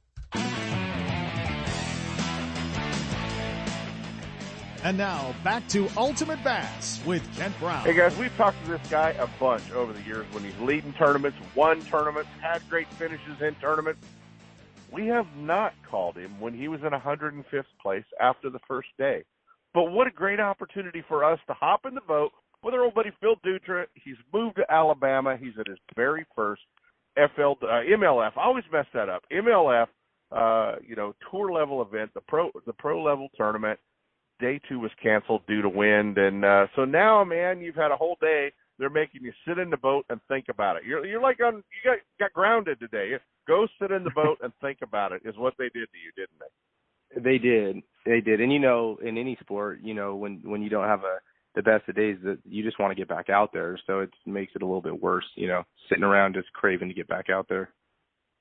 And now back to Ultimate Bass with Kent Brown. Hey guys, we've talked to this guy a bunch over the years when he's leading tournaments, won tournaments, had great finishes in tournaments. We have not called him when he was in 105th place after the first day. But what a great opportunity for us to hop in the boat with our old buddy Phil Dutra. He's moved to Alabama. He's at his very first FL uh, MLF. I always mess that up. MLF, uh, you know, tour level event, the pro the pro level tournament. Day two was canceled due to wind, and uh, so now, man, you've had a whole day. They're making you sit in the boat and think about it. You're you're like on you got got grounded today. Go sit in the boat and think about it. Is what they did to you, didn't they? They did. They did. And you know, in any sport, you know, when when you don't have a the best of days that you just want to get back out there. So it makes it a little bit worse, you know, sitting around just craving to get back out there.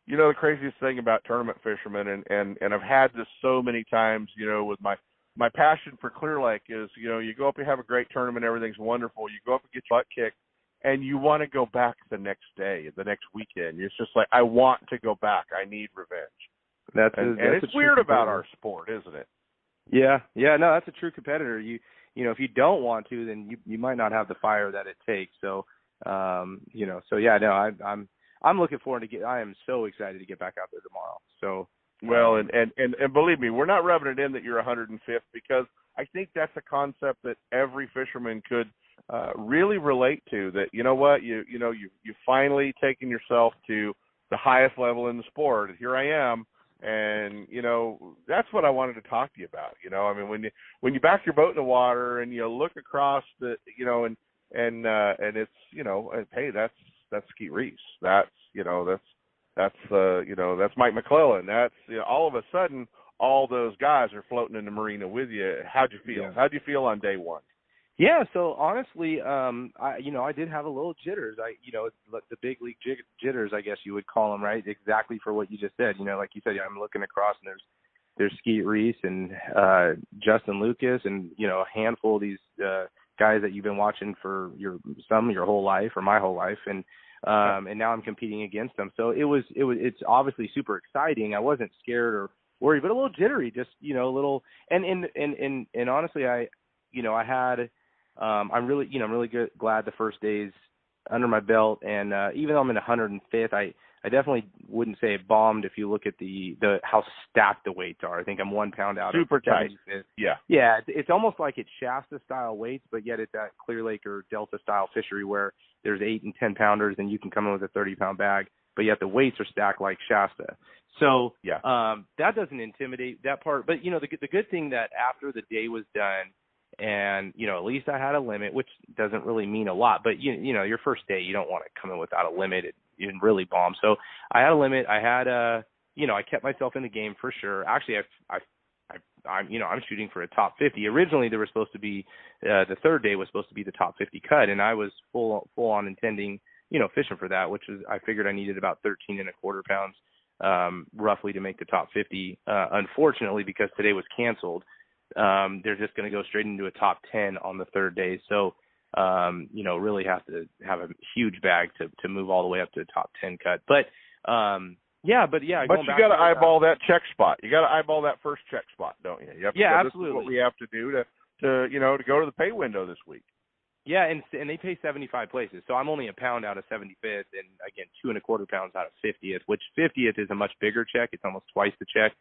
You know, the craziest thing about tournament fishermen and and and I've had this so many times, you know, with my my passion for Clear Lake is, you know, you go up and have a great tournament, everything's wonderful. You go up and get your butt kicked and you want to go back the next day, the next weekend. It's just like I want to go back. I need revenge. That's and, a, and it's weird about our sport, isn't it? Yeah, yeah, no, that's a true competitor. You you know, if you don't want to, then you you might not have the fire that it takes. So, um, you know, so yeah, no, I, I'm I'm looking forward to get. I am so excited to get back out there tomorrow. So, well, and and and, and believe me, we're not rubbing it in that you're 105th because I think that's a concept that every fisherman could uh, really relate to. That you know what you you know you you finally taken yourself to the highest level in the sport. Here I am, and you know that's what I wanted to talk to you about. You know, I mean when you when you back your boat in the water and you look across the you know and and uh, and it's you know hey that's that's Skeet Reese. That's you know that's that's uh you know that's Mike McClelland. That's you know, all of a sudden all those guys are floating in the marina with you. How'd you feel? Yeah. How'd you feel on day one? Yeah, so honestly, um, I you know I did have a little jitters. I you know the big league jitters, I guess you would call them, right? Exactly for what you just said. You know, like you said, I'm looking across and there's there's Skeet Reese and uh, Justin Lucas and you know a handful of these uh, guys that you've been watching for your some your whole life or my whole life, and um, and now I'm competing against them. So it was it was it's obviously super exciting. I wasn't scared or worried, but a little jittery, just you know a little. And and and and, and honestly, I you know I had um, I'm really, you know, I'm really good, glad the first days under my belt, and uh, even though I'm in 105th, I I definitely wouldn't say it bombed if you look at the the how stacked the weights are. I think I'm one pound out. Super of tight. Yeah. Yeah, it's, it's almost like it's Shasta style weights, but yet it's that Clear Lake or Delta style fishery where there's eight and ten pounders, and you can come in with a 30 pound bag, but yet the weights are stacked like Shasta. So yeah, um, that doesn't intimidate that part. But you know, the the good thing that after the day was done and you know at least I had a limit, which doesn't really mean a lot. But you you know your first day you don't want to come in without a limit and really bomb. So I had a limit. I had a you know I kept myself in the game for sure. Actually, I I I, I'm you know I'm shooting for a top 50. Originally there was supposed to be uh, the third day was supposed to be the top 50 cut, and I was full full on intending you know fishing for that, which is I figured I needed about 13 and a quarter pounds um roughly to make the top 50. Uh, unfortunately, because today was canceled um, they're just going to go straight into a top 10 on the third day. So, um, you know, really have to have a huge bag to, to move all the way up to the top 10 cut. But, um, yeah, but yeah, but you got to eyeball that check spot. You got to eyeball that first check spot, don't you? you have to yeah, go, absolutely. This is what we have to do to, to, you know, to go to the pay window this week. Yeah, and and they pay 75 places, so I'm only a pound out of 75th, and again, two and a quarter pounds out of 50th, which 50th is a much bigger check. It's almost twice the check.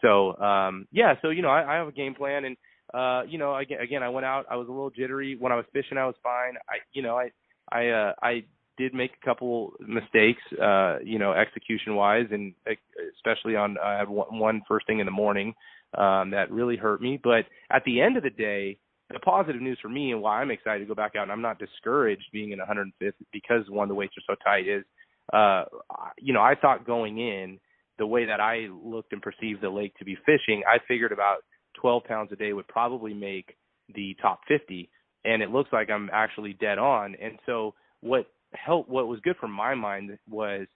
So um yeah, so you know, I, I have a game plan and uh, you know, again again I went out, I was a little jittery. When I was fishing I was fine. I you know, I I uh I did make a couple mistakes, uh, you know, execution wise and especially on I had one first thing in the morning um that really hurt me. But at the end of the day, the positive news for me and why I'm excited to go back out and I'm not discouraged being in 105th because one the weights are so tight is uh you know, I thought going in the way that I looked and perceived the lake to be fishing, I figured about 12 pounds a day would probably make the top 50, and it looks like I'm actually dead on. And so what helped, what was good for my mind was,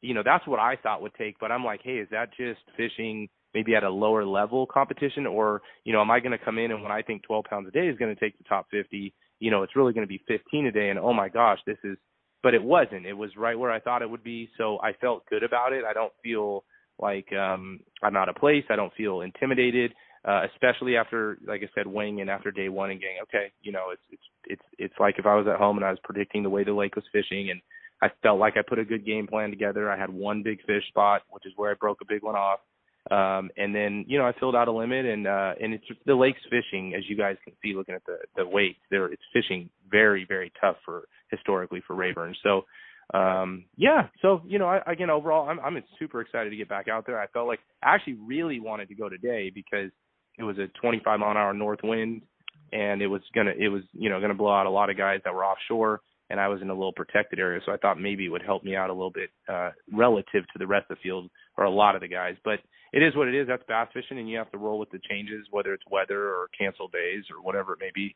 you know, that's what I thought would take. But I'm like, hey, is that just fishing maybe at a lower level competition, or you know, am I going to come in and when I think 12 pounds a day is going to take the top 50, you know, it's really going to be 15 a day, and oh my gosh, this is but it wasn't. It was right where I thought it would be. So I felt good about it. I don't feel like um I'm out of place. I don't feel intimidated, uh, especially after, like I said, weighing in after day one and getting okay. You know, it's it's it's it's like if I was at home and I was predicting the way the lake was fishing, and I felt like I put a good game plan together. I had one big fish spot, which is where I broke a big one off. Um, and then, you know, I filled out a limit and, uh, and it's the lake's fishing, as you guys can see looking at the, the weights there, it's fishing very, very tough for historically for Rayburn. So, um, yeah, so, you know, I, again, overall, I'm, I'm super excited to get back out there. I felt like I actually really wanted to go today because it was a 25 mile an hour north wind and it was going to, it was, you know, going to blow out a lot of guys that were offshore and I was in a little protected area. So I thought maybe it would help me out a little bit, uh, relative to the rest of the field or a lot of the guys, but it is what it is. That's bass fishing, and you have to roll with the changes, whether it's weather or canceled days or whatever it may be.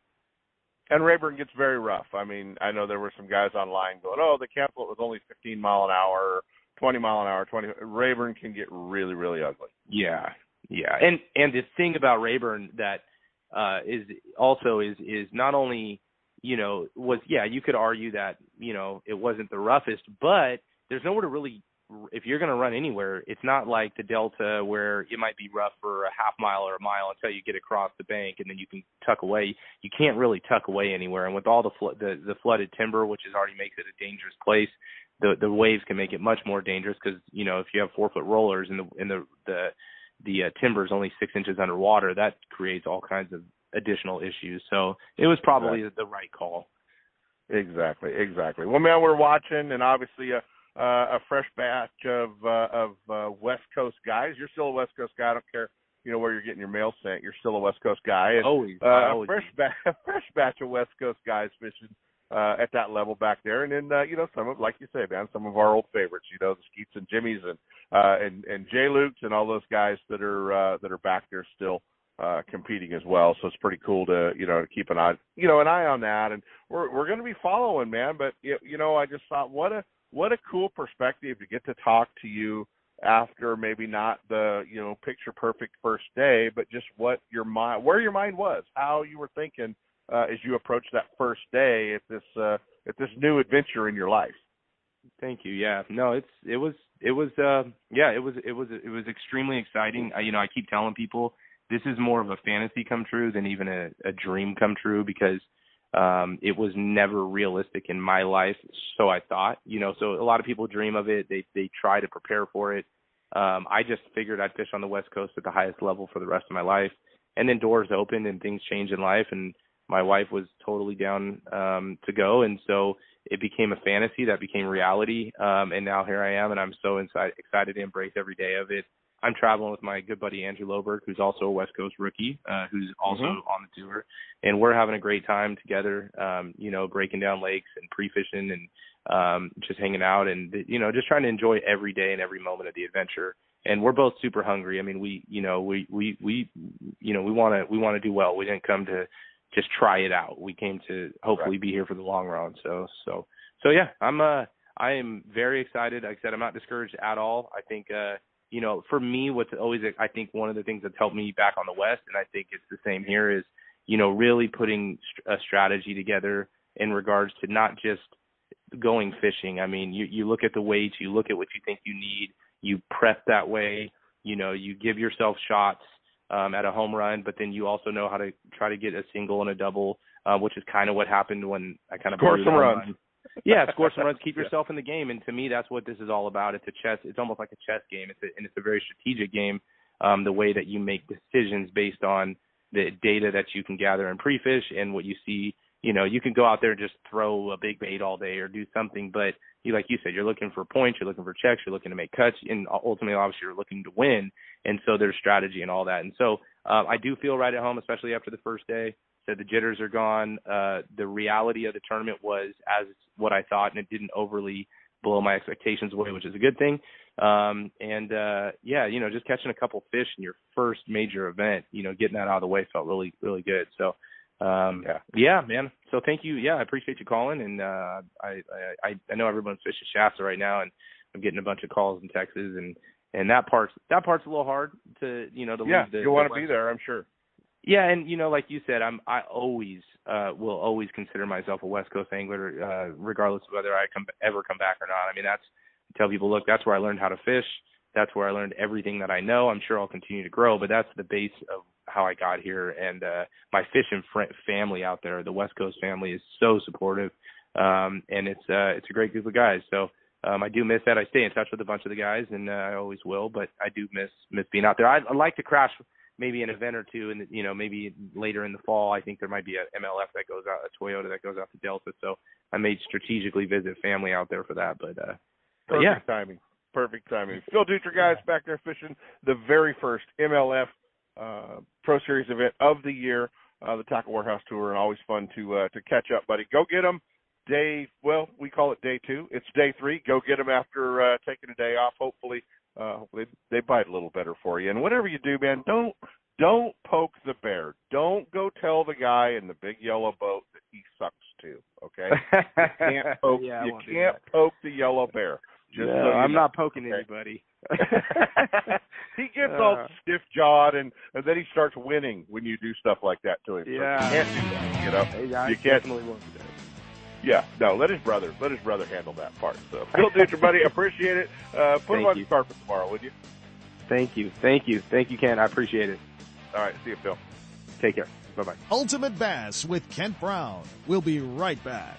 And Rayburn gets very rough. I mean, I know there were some guys online going, "Oh, the cancel it was only 15 mile an hour, 20 mile an hour, 20." Rayburn can get really, really ugly. Yeah, yeah. And and the thing about Rayburn that uh is also is is not only you know was yeah you could argue that you know it wasn't the roughest, but there's nowhere to really if you're going to run anywhere, it's not like the Delta where it might be rough for a half mile or a mile until you get across the bank and then you can tuck away. You can't really tuck away anywhere. And with all the fl- the, the flooded timber, which is already makes it a dangerous place, the the waves can make it much more dangerous because you know if you have four foot rollers and the and the the the uh, timber is only six inches underwater, that creates all kinds of additional issues. So it was probably exactly. the right call. Exactly, exactly. Well, man, we're watching, and obviously. Uh, uh, a fresh batch of uh, of uh, West Coast guys. You're still a West Coast guy. I don't care, you know, where you're getting your mail sent. You're still a West Coast guy. And, always, uh, always. A fresh batch, a fresh batch of West Coast guys fishing uh, at that level back there. And then, uh, you know, some of, like you say, man, some of our old favorites. You know, the Skeets and Jimmys and uh, and and Jay Lukes and all those guys that are uh, that are back there still uh, competing as well. So it's pretty cool to you know to keep an eye you know an eye on that, and we're we're going to be following, man. But you know, I just thought what a what a cool perspective to get to talk to you after maybe not the you know picture perfect first day, but just what your mind where your mind was, how you were thinking uh, as you approach that first day at this uh, at this new adventure in your life. Thank you. Yeah. No, it's it was it was uh yeah, it was it was it was extremely exciting. I, you know, I keep telling people this is more of a fantasy come true than even a, a dream come true because um it was never realistic in my life so i thought you know so a lot of people dream of it they they try to prepare for it um i just figured i'd fish on the west coast at the highest level for the rest of my life and then doors opened and things change in life and my wife was totally down um to go and so it became a fantasy that became reality um and now here i am and i'm so inside, excited to embrace every day of it I'm traveling with my good buddy Andrew Loberg, who's also a West Coast rookie, uh, who's also Mhm. on the tour, and we're having a great time together. Um, you know, breaking down lakes and pre-fishing and um, just hanging out and you know just trying to enjoy every day and every moment of the adventure. And we're both super hungry. I mean, we you know we we we you know we want to we want to do well. We didn't come to just try it out. We came to hopefully be here for the long run. So so so yeah, I'm uh I am very excited. Like I said, I'm not discouraged at all. I think uh you know, for me, what's always I think one of the things that's helped me back on the West, and I think it's the same here, is you know really putting a strategy together in regards to not just going fishing. I mean, you you look at the weights, you look at what you think you need, you prep that way. You know, you give yourself shots um, at a home run, but then you also know how to try to get a single and a double, uh, which is kind of what happened when I kind of Score some runs. run. yeah, score some runs, keep Yeah. yourself in the game, and to me, that's what this is all about. It's a chess. It's almost like a chess game. It's a, and it's a very strategic game. Um, the way that you make decisions based on the data that you can gather in pre-fish and what you see. You know, you can go out there and just throw a big bait all day or do something, but you, like you said, you're looking for points, you're looking for checks, you're looking to make cuts, and ultimately, obviously, you're looking to win. And so there's strategy and all that. And so uh, I do feel right at home, especially after the first day. Said the jitters are gone. Uh, the reality of the tournament was as what I thought, and it didn't overly blow my expectations away, which is a good thing. Um, and uh, yeah, you know, just catching a couple fish in your first major event, you know, getting that out of the way felt really, really good. So um Yeah. yeah man so thank you yeah i appreciate you calling and uh i i i know everyone's fishing shasta right now and i'm getting a bunch of calls in Texas, and and that part's that part's a little hard to you know to Yeah, leave the you want to be there, I'm sure. yeah, and you know, like you said, I'm I always uh will always consider myself a West Coast angler, uh, regardless of whether I come ever come back or not. I mean, that's I tell people, look, that's where I learned how to fish. That's where I learned everything that I know. I'm sure I'll continue to grow, but that's the base of how I got here. And uh my fishing fr- family out there, the West Coast family, is so supportive, um, and it's uh it's a great group of guys. So. Um, I do miss that. I stay in touch with a bunch of the guys, and uh, I always will. But I do miss miss being out there. I'd, I'd like to crash maybe an event or two, and you know maybe later in the fall. I think there might be a MLF that goes out, a Toyota that goes out to Delta. So I may strategically visit family out there for that. But uh, but Perfect yeah, timing. Perfect timing. Phil Dutra, guys, back there fishing the very first MLF uh, Pro Series event of the year, uh, the Tackle Warehouse Tour, and always fun to uh, to catch up, buddy. Go get them. Day, well, we call it day two. It's day three. Go get them after uh, taking a day off. Hopefully, uh, hopefully they bite a little better for you. And whatever you do, man, don't don't poke the bear. Don't go tell the guy in the big yellow boat that he sucks too. Okay, you can't poke. Yeah, you can't poke the yellow bear. Just No, so I'm know. not poking Okay. anybody. he gets all Uh. stiff jawed and and then he starts winning when you do stuff like that to him. So Yeah. you can't do that. You know, Hey, I you can't. definitely won't do that. Yeah, no. Let his brother let his brother handle that part. So Phil Dutra, buddy, appreciate it. Uh, put him on you. the carpet tomorrow, would you? Thank you, thank you, thank you, Ken. I appreciate it. All right, see you, Phil. Take care. Bye bye. Ultimate Bass with Kent Brown. We'll be right back.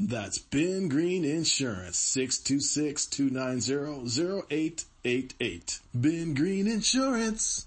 That's Ben Green Insurance, 626-290-0888. Ben Green Insurance.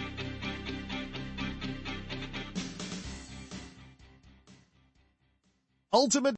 Ultimate.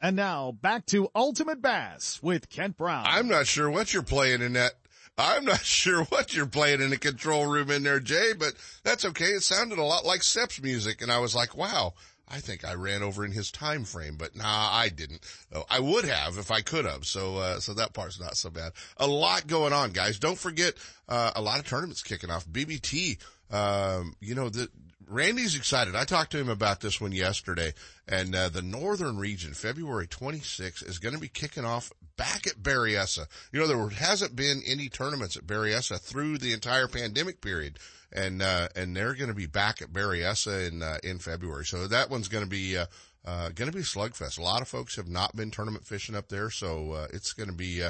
And now back to Ultimate Bass with Kent Brown. I'm not sure what you're playing in that. I'm not sure what you're playing in the control room in there, Jay, but that's okay. It sounded a lot like Seps music. And I was like, wow, I think I ran over in his time frame, but nah, I didn't. Oh, I would have if I could have. So, uh, so that part's not so bad. A lot going on, guys. Don't forget, uh, a lot of tournaments kicking off. BBT, um, you know, the, Randy's excited. I talked to him about this one yesterday, and uh, the northern region, February 26th, is going to be kicking off back at Berryessa. You know, there hasn't been any tournaments at Berryessa through the entire pandemic period, and uh, and they're going to be back at Berryessa in uh, in February. So that one's going to be. Uh, uh, going to be slugfest. A lot of folks have not been tournament fishing up there, so uh, it's going to be.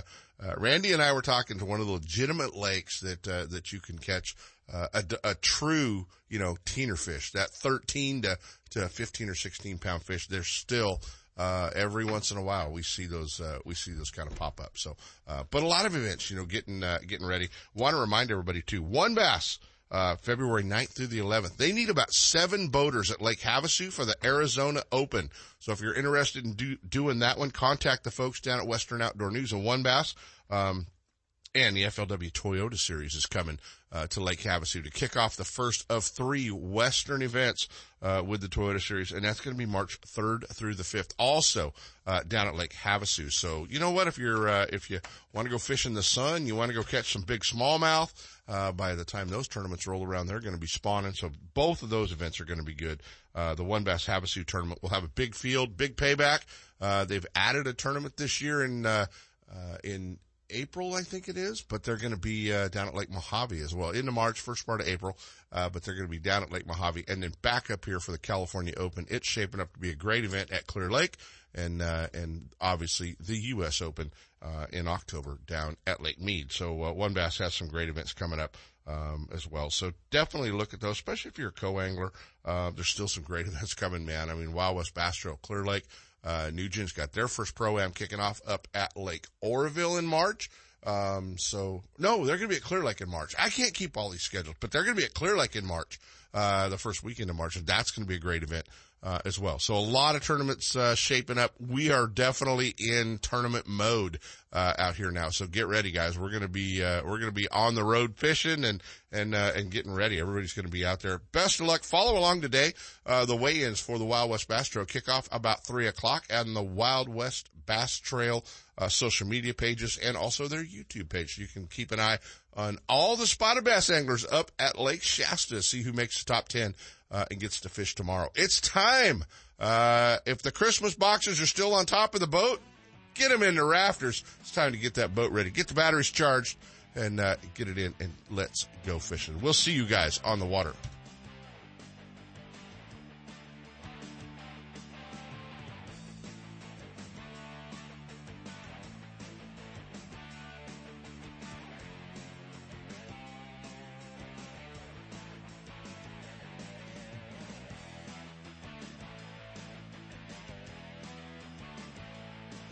Randy and I were talking to one of the legitimate lakes that that you can catch uh, a, a true, you know, teener fish. That 13 to to 15 or 16 pound fish. They're still uh, every once in a while we see those uh, we see those kind of pop up. So, uh, but a lot of events, you know, getting uh, getting ready. Want to remind everybody too. One bass. Uh, February 9th through the 11th. They need about seven boaters at Lake Havasu for the Arizona Open. So if you're interested in do, doing that one, contact the folks down at Western Outdoor News and One Bass. Um, and the FLW Toyota Series is coming uh, to Lake Havasu to kick off the first of three Western events uh, with the Toyota Series, and that's going to be March 3rd through the 5th, also uh, down at Lake Havasu. So you know what? If you're uh, if you want to go fish in the sun, you want to go catch some big smallmouth. Uh, by the time those tournaments roll around, they're going to be spawning. So both of those events are going to be good. Uh, the One Bass Havasu tournament will have a big field, big payback. they've added a tournament this year in in April, I think it is, but they're going to be uh, down at Lake Mojave as well. Into March, first part of April, uh, but they're going to be down at Lake Mojave and then back up here for the California Open. It's shaping up to be a great event at Clear Lake and uh, and obviously the U.S. Open uh, in October down at Lake Mead. So uh, One Bass has some great events coming up. Um, as well. So definitely look at those, especially if you're a co-angler. Uh, there's still some great events coming, man. I mean, Wild West Bass Trail, Clear Lake, uh, Nugent's got their first pro-am kicking off up at Lake Oroville in March. Um, so no, they're going to be at Clear Lake in March. I can't keep all these schedules, but they're going to be at Clear Lake in March, uh, the first weekend of March, and that's going to be a great event. Uh, as well. So a lot of tournaments, uh, shaping up. We are definitely in tournament mode, uh, out here now. So get ready, guys. We're to be, uh, we're to be on the road fishing and, and, uh, and getting ready. Everybody's to be out there. Best of luck. Follow along today. Uh, the weigh-ins for the Wild West Bass Trail kick off about three o'clock and the Wild West Bass Trail, social media pages and also their YouTube page. You can keep an eye on all the spotted bass anglers up at Lake Shasta. See who makes the top 10 uh, and gets to fish tomorrow. It's time. Uh, if the Christmas boxes are still on top of the boat, get them in the rafters. It's time to get that boat ready. Get the batteries charged and uh, get it in and let's go fishing. We'll see you guys on the water.